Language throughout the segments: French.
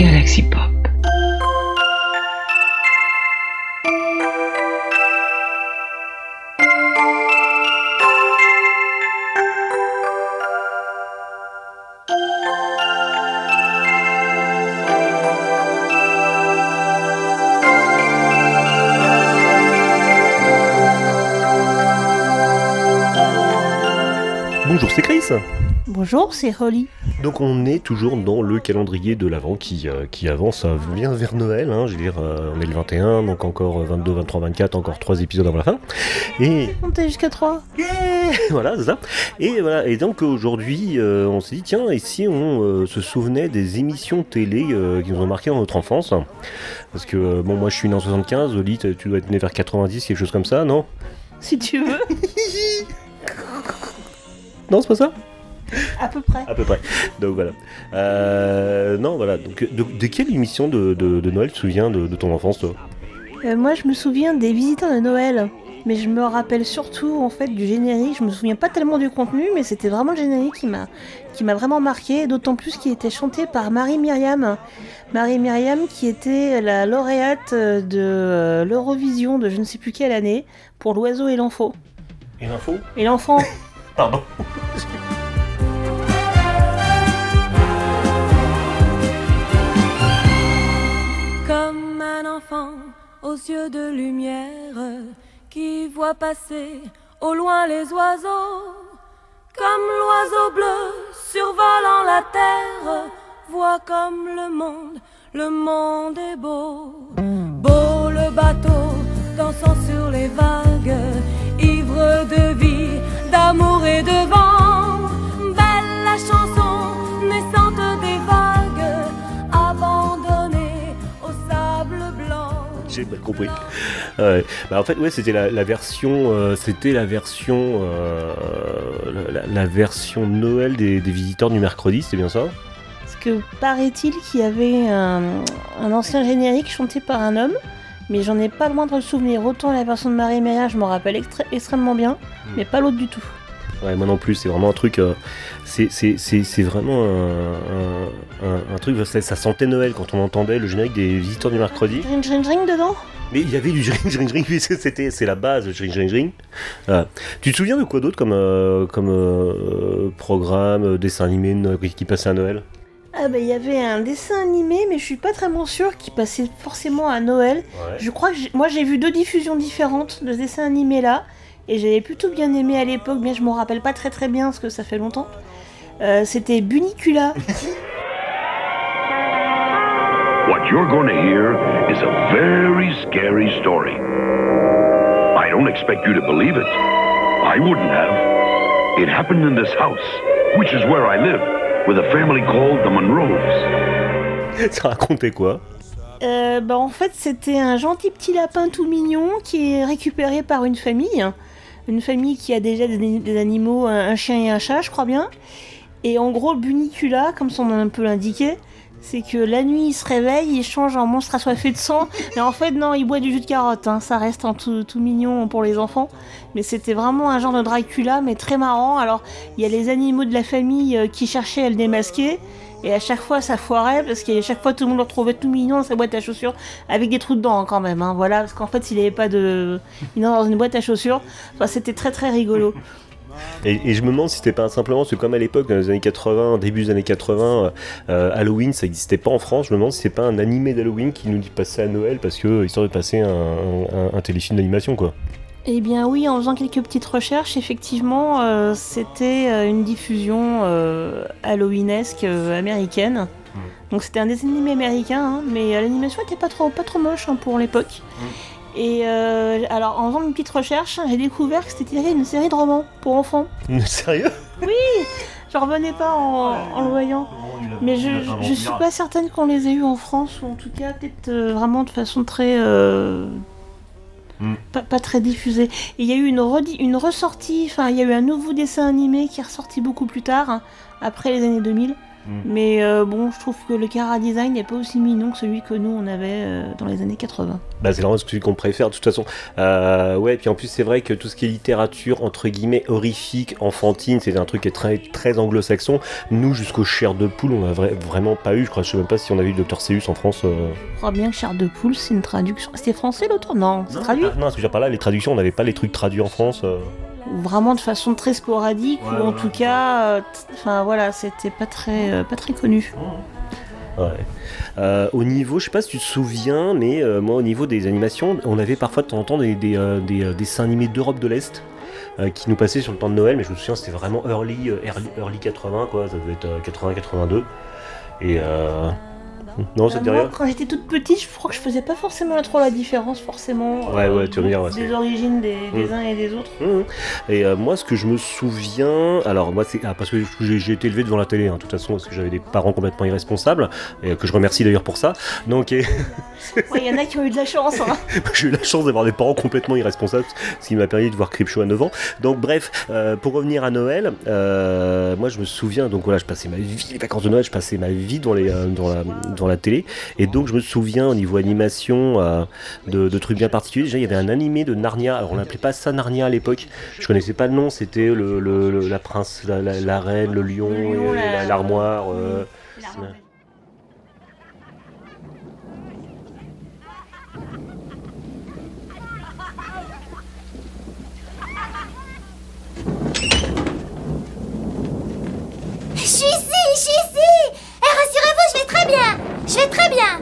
Galaxy Pop. Bonjour, c'est Chris. Bonjour, c'est Holly. Donc on est toujours dans le calendrier de l'Avent qui, euh, qui avance bien vers Noël. hein. Je veux dire, euh, on est le 21, donc encore 22, 23, 24, encore 3 épisodes avant la fin. Et On est jusqu'à 3. voilà, c'est ça. Et voilà. Et donc aujourd'hui, euh, on s'est dit tiens, et si on euh, se souvenait des émissions télé qui nous ont marqué dans notre enfance? Parce que bon, moi je suis né en 75, Oli, t- tu dois être né vers 90, quelque chose comme ça, non? Si tu veux. Non, c'est pas ça? À peu près. À peu près. Donc voilà. Euh, non, voilà. Donc de, de quelle émission de, de- de Noël tu te souviens de, de ton enfance, toi? Euh, moi, je me souviens des visiteurs de Noël. Mais je me rappelle surtout en fait du générique. Je me souviens pas tellement du contenu, mais c'était vraiment le générique qui m'a qui m'a vraiment marqué. D'autant plus qu'il était chanté par Marie Myriam. Marie Myriam qui était la lauréate de euh, l'Eurovision de je ne sais plus quelle année pour l'oiseau et l'enfant. Et l'info Et l'enfant. Pardon. aux yeux de lumière qui voit passer au loin les oiseaux. Comme l'oiseau bleu survolant la terre, voit comme le monde, le monde est. Beau J'ai mal compris. Ouais. Bah, en fait, ouais, c'était la, la version, euh, c'était la version, euh, la, la version Noël des, des visiteurs du mercredi, c'est bien ça? Parce que paraît-il qu'il y avait un, un ancien générique chanté par un homme, mais j'en ai pas le moindre souvenir. Autant la version de Marie Méria, je m'en rappelle extré- extrêmement bien, mais pas l'autre du tout. Ouais, moi non plus. C'est vraiment un truc. euh, c'est, vraiment un, un, un- truc. Ça, ça sentait Noël quand on entendait le générique des visiteurs du mercredi. Ring ring ring dedans? Mais il y avait du jring jring jring, puisque c'était c'est la base, le jring jring. Voilà. Tu te souviens de quoi d'autre comme, euh, comme euh, programme, euh, dessin animé qui passait à Noël? Ah bah il y avait un dessin animé, mais je suis pas vraiment sûre qu'il passait forcément à Noël. Je crois que moi j'ai vu deux diffusions différentes de ce dessin animé là, et j'avais plutôt bien aimé à l'époque, mais je m'en rappelle pas très très bien parce que ça fait longtemps. Euh, C'était Bunicula. What you're going to hear is a very scary story. I don't expect you to believe it. I wouldn't have. It happened in this house, which is where I live, with a family called the Monroes. Ça racontait quoi? Euh, bah en fait c'était un gentil petit lapin tout mignon qui est récupéré par une famille. Une famille qui a déjà des, animaux, un, un chien et un chat je crois bien. Et en gros Bunicula, comme son nom peut l'indiquer, c'est que la nuit il se réveille, il change en monstre assoiffé de sang. Et en fait non, il boit du jus de carotte, hein. ça reste tout, tout mignon pour les enfants. Mais c'était vraiment un genre de Dracula, mais très marrant. Alors il y a les animaux de la famille euh, qui cherchaient à le démasquer. Et à chaque fois, ça foirait parce qu'à chaque fois, tout le monde le retrouvait tout mignon dans sa boîte à chaussures avec des trous dedans hein, quand même. hein, voilà, parce qu'en fait, il avait pas de. Il est dans une boîte à chaussures. Enfin, c'était très très rigolo. Et, et je me demande si c'était pas simplement, parce que comme à l'époque, dans les années 80, début des années 80, euh, Halloween, ça n'existait pas en France. Je me demande si c'est pas un animé d'Halloween qui nous dit passer à Noël, parce que histoire de passer un, un- un téléfilm d'animation, quoi. Eh bien, oui, en faisant quelques petites recherches, effectivement, euh, c'était euh, une diffusion euh, halloweenesque euh, américaine. Donc, c'était un dessin animé américain, hein, mais euh, l'animation était pas trop, pas trop moche hein, pour l'époque. Et euh, alors, en faisant une petite recherche, j'ai découvert que c'était tiré d'une série de romans pour enfants. Sérieux Je revenais pas en, en le voyant. Mais je, je, suis pas certaine qu'on les ait eus en France, ou en tout cas peut-être euh, vraiment de façon très... euh, Mm. pas, pas très diffusée. Et il y a eu une, redi- une ressortie, enfin il y a eu un nouveau dessin animé qui est ressorti beaucoup plus tard, hein, après les années 2000. Mais euh, bon, je trouve que le Cara Design n'est pas aussi mignon que celui que nous on avait euh, dans les années 80. Bah, c'est vraiment celui qu'on préfère de toute façon. Euh, ouais, puis en plus, c'est vrai que tout ce qui est littérature, entre guillemets, horrifique, enfantine, c'est un truc qui est très, très anglo-saxon. Nous, jusqu'au Cher de Poule, on a vra- vraiment pas eu. Je crois, je sais même pas si on a vu le Dr. Seuss en France. Je crois bien que Chair de Poule, c'est une traduction. C'était français l'autre? Non, c'est traduit. Ah, non, ce que je veux dire par là, les traductions, on n'avait pas les trucs traduits en France. Ou Vraiment de façon très sporadique, Ouais, ou en ouais. tout cas, euh, enfin voilà, c'était pas très, euh, pas très connu. Ouais. Euh, au niveau, je sais pas si tu te souviens, mais euh, moi, au niveau des animations, on avait parfois de temps en temps des, des, euh, des, dessins animés d'Europe de l'Est. qui nous passaient sur le temps de Noël, mais je me souviens c'était vraiment early, early, early 80 quoi, ça devait être 80-82. Et euh... non, ça Euh, te dit moi, rien quand j'étais toute petite, je crois que je faisais pas forcément trop la différence, forcément. Ouais, ouais, tu veux dire, ouais, des c'est- origines des, des Mm. uns et des autres. Mhm. Et euh, moi, ce que je me souviens, alors moi, c'est ah, parce que j'ai j'ai été élevé devant la télé, hein, de toute façon, parce que j'avais des parents complètement irresponsables, et euh, que je remercie d'ailleurs pour ça. Donc, et- il y en a qui ont eu de la chance. Hein. j'ai eu la chance d'avoir des parents complètement irresponsables, ce qui m'a permis de voir Creepshow à 9 ans. Donc, bref, euh, pour revenir à Noël, euh, moi, je me souviens, donc voilà, je passais ma vie, les vacances de Noël, je passais ma vie dans, les, euh, dans, la, dans la télé, et donc je me souviens au niveau animation euh, de, de trucs bien particuliers. Déjà, il y avait un animé de Narnia, alors on n'appelait pas ça Narnia à l'époque, je connaissais pas le nom, c'était le, le- le- la prince, la, la- la reine, le lion, Le lion, et la- la- l'armoire. euh, Je suis ici, je suis ici Eh, rassurez-vous, je vais très bien Je vais très bien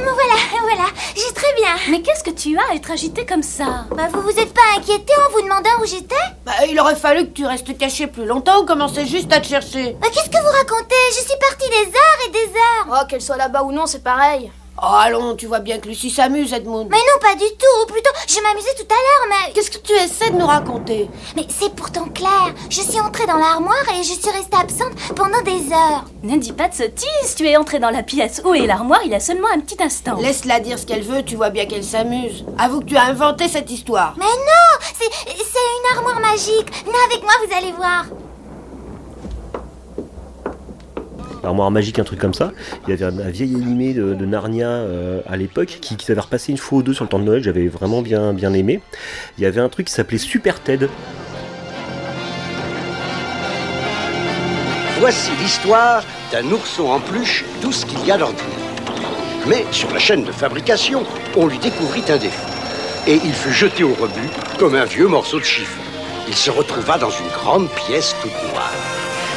Me voilà, voilà, je vais très bien Mais qu'est-ce que tu as à être agité comme ça Bah, vous vous êtes pas inquiété en vous demandant où j'étais? Bah, il aurait fallu que tu restes caché plus longtemps ou commencer juste à te chercher. Bah, Qu'est-ce que vous racontez? Je suis partie des heures et des heures Oh, qu'elle soit là-bas ou non, c'est pareil. Oh, allons, tu vois bien que Lucie s'amuse, Edmund. Mais non, pas du tout Ou plutôt, je m'amusais tout à l'heure, mais... Qu'est-ce que tu essaies de nous raconter? Mais c'est pourtant clair Je suis entrée dans l'armoire et je suis restée absente pendant des heures Ne dis pas de sottises, tu es entré dans la pièce où est l'armoire il y a seulement un petit instant. Laisse-la dire ce qu'elle veut, tu vois bien qu'elle s'amuse. Avoue que tu as inventé cette histoire. Mais non C'est c'est une armoire magique Venez avec moi, vous allez voir l'armoire magique, un truc comme ça. Il y avait un, vieil animé de, Narnia euh, à l'époque qui, qui s'avait repassé une fois ou deux sur le temps de Noël, j'avais vraiment bien, aimé. Il y avait un truc qui s'appelait Super Ted. Voici l'histoire d'un ourson en peluche, tout ce qu'il y a d'ordinaire. Mais sur la chaîne de fabrication, on lui découvrit un défaut. Et il fut jeté au rebut comme un vieux morceau de chiffon. Il se retrouva dans une grande pièce toute noire.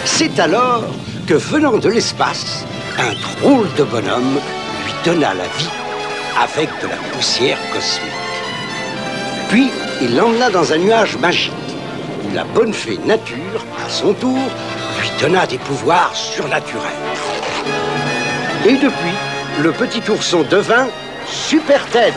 C'est alors que, venant de l'espace, un drôle de bonhomme lui donna la vie avec de la poussière cosmique. Puis, il l'emmena dans un nuage magique, où la bonne fée nature, à son tour, lui donna des pouvoirs surnaturels. Et depuis, le petit ourson devint Super Ted.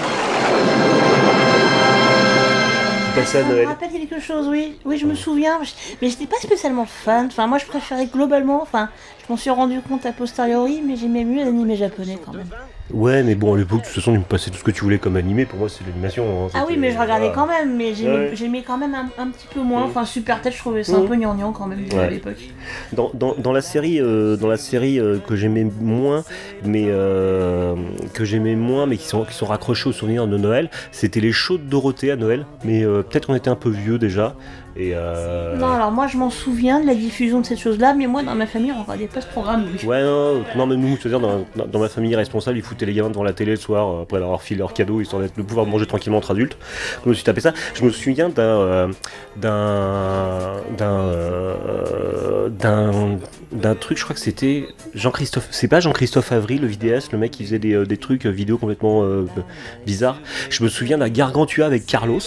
Qui passait à Ça me rappelle quelque chose, oui. Oui, je me souviens. Mais j'étais pas spécialement fan. Enfin, moi, je préférais globalement. Enfin, je m'en suis rendu compte a posteriori, mais j'aimais mieux l'animé japonais quand même. Ouais, mais bon, à l'époque, de toute façon, il me passait tout ce que tu voulais comme animé. Pour moi, c'est l'animation. hein, Ah oui, mais je regardais quand même. Mais j'aimais Ouais. quand même un, un petit peu moins. Mm. Enfin, Super Tête, je trouvais ça un Mm. peu gnangnan quand même Ouais. à l'époque. Dans, dans, dans la série, euh, dans la série euh, que j'aimais moins, mais euh, que j'aimais moins, mais qui sont, qui sont raccrochés aux souvenirs de Noël, c'était les shows de Dorothée à Noël. Mais euh, peut-être qu'on était un peu vieux déjà. Et euh, Non, alors moi, je m'en souviens de la diffusion de cette chose-là, mais moi, dans ma famille, on regardait pas ce programme. oui. Ouais, non, non, mais nous, je veux dire, dans, dans- ma famille responsable, ils foutaient les gamins devant la télé le soir euh, après leur avoir filé leurs cadeaux, histoire de pouvoir manger tranquillement entre adultes. Je me suis tapé ça. Je me souviens d'un. euh, d'un. d'un. euh, d'un. truc, je crois que c'était Jean-Christophe. C'est pas Jean-Christophe Avril, le vidéaste, le mec qui faisait des, des trucs vidéo complètement bizarres. Je me souviens d'un Gargantua avec Carlos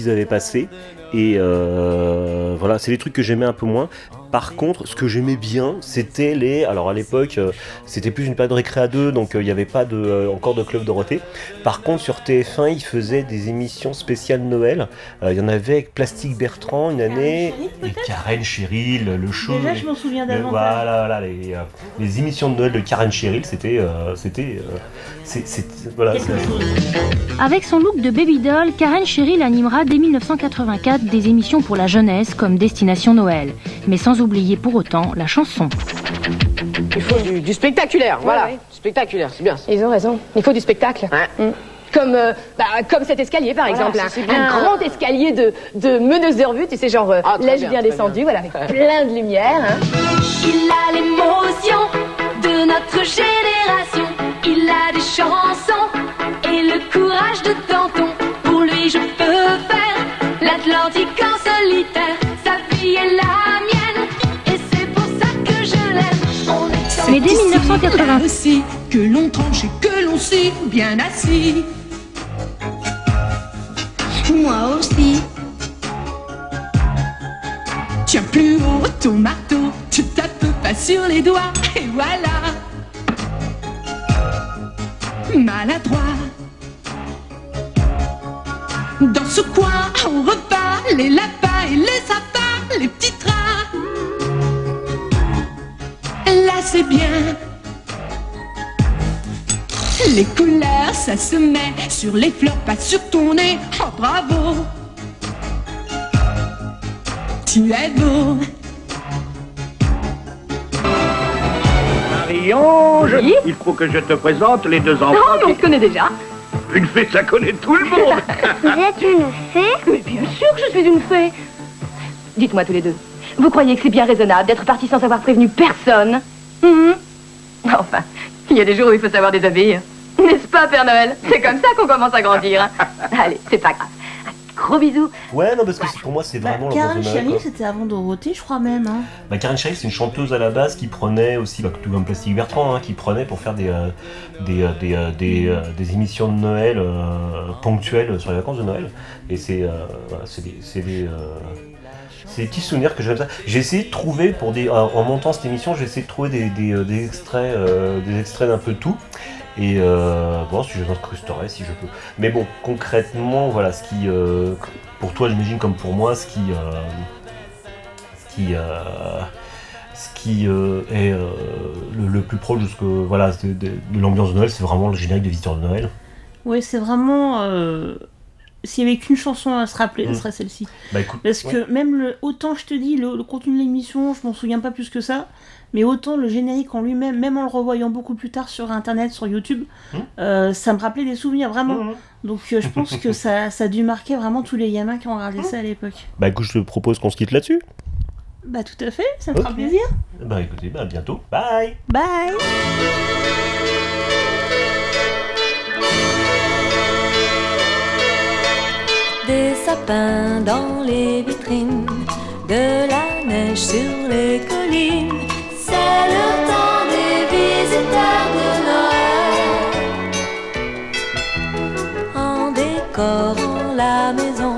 qu'ils avaient passé. Et euh, voilà, c'est des trucs que j'aimais un peu moins. Par contre, ce que j'aimais bien, c'était les. Alors à l'époque, euh, c'était plus une période récré à deux, donc euh, il n'y avait pas de, euh, encore de Club Dorothée. Par contre, sur TF1, ils faisaient des émissions spéciales Noël. Euh, Il y en avait avec Plastique Bertrand une année, et Karen Cheryl, le show. Déjà, je m'en souviens davantage. voilà, voilà, les, euh, les émissions de Noël de Karen Cheryl, c'était. c'était. voilà. Avec son look de baby doll, Karen Cheryl animera dès 1984 des émissions pour la jeunesse comme Destination Noël, mais sans oublier pour autant la chanson. Il faut du, du spectaculaire, voilà. ouais. Spectaculaire, c'est bien ça. Ils ont raison. Il faut du spectacle. Mm. Comme, euh, bah, comme cet escalier, par Voilà, exemple. ça, hein. Un grand escalier de, de meneuse de revue, tu sais, genre euh, Ah, l'ai-je bien, descendu, bien. voilà, avec Ouais. plein de lumière. hein. Il a l'émotion de notre génération. Il a des chansons et le courage de 1980, aussi que l'on tranche et que l'on s'y bien assis. Moi aussi. Tiens plus haut ton marteau, tu tapes pas sur les doigts, et voilà. Maladroit. Dans ce coin, on repart les lapins et les sapins, les petits trains. Là, c'est bien. Les couleurs, ça se met sur les fleurs, pas sur ton nez. Oh bravo, tu es beau. Marie-Ange, il faut que je te présente les deux enfants. Non, mais on se connaît déjà. Une fée, ça connaît tout le monde. Vous êtes une fée? Mais bien sûr que je suis une fée. Dites-moi tous les deux, vous croyez que c'est bien raisonnable d'être parti sans avoir prévenu personne? Mhm. Enfin, il y a des jours où il faut savoir désobéir. N'est-ce pas, Père Noël? C'est comme ça qu'on commence à grandir. hein. Allez, c'est pas grave. Un gros bisou. Ouais, non, parce que c'est- pour moi, c'est Bah, vraiment Karen l'ambiance de Noël, Cheryl, quoi. c'était avant Dorothée, je crois même. Hein. Bah, Karen c'est une chanteuse à la base qui prenait aussi, bah, tout comme Plastique Bertrand, hein, qui prenait pour faire des, euh, des, euh, des, euh, des, euh, des émissions de Noël euh, ponctuelles sur les vacances de Noël. Et c'est euh, voilà, c'est des, c'est des, euh, c'est des petits souvenirs que j'aime ça. J'ai essayé de trouver, pour des, en en montant cette émission, j'ai essayé de trouver des, des, euh, des extraits, euh, des extraits d'un peu tout. Et euh, bon, si je m'incrusterai, si je peux. Mais bon, concrètement, voilà, ce qui, euh, pour toi, j'imagine comme pour moi, ce qui, euh, ce qui, ce qui est le, plus proche de voilà, de, de- de l'ambiance de Noël, c'est vraiment le générique des visiteurs de Noël. Ouais, c'est vraiment. S'il y avait qu'une chanson à se rappeler, Mm. ce serait celle-ci. Bah Parce ouais. que même le, autant je te dis, le, le contenu de l'émission, je m'en souviens pas plus que ça, mais autant le générique en lui-même, même en le revoyant beaucoup plus tard sur internet, sur YouTube, Hmm. euh, ça me rappelait des souvenirs vraiment. Mhm. Donc euh, je pense que ça, ça a dû marquer vraiment tous les gamins qui ont regardé ça à l'époque. Bah écoute, je te propose qu'on se quitte là-dessus. Bah tout à fait, ça me fera plaisir. Bah écoutez, bah à bientôt. Bye Bye Des sapins dans les vitrines, de la neige sur les collines. C'est le temps des visiteurs de Noël. En décorant la maison,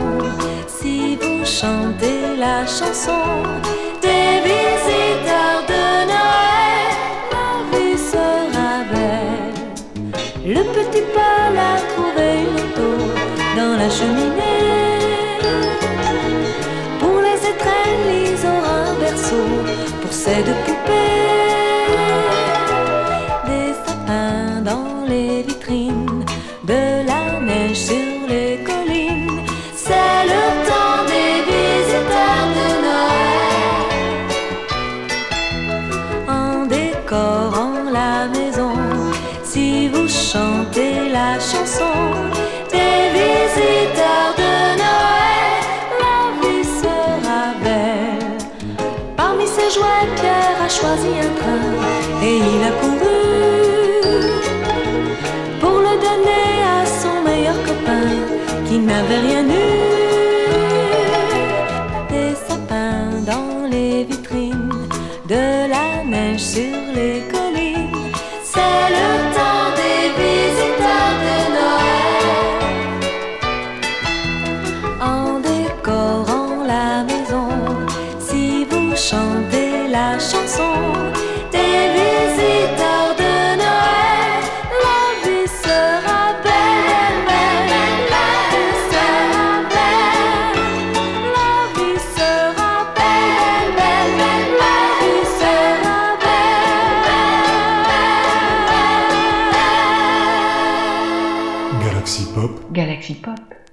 si vous chantez la chanson des visiteurs de Noël, la vie sera belle. Le petit Paul a trouvé l'auto dans la cheminée. Berceau pour ces deux poupées.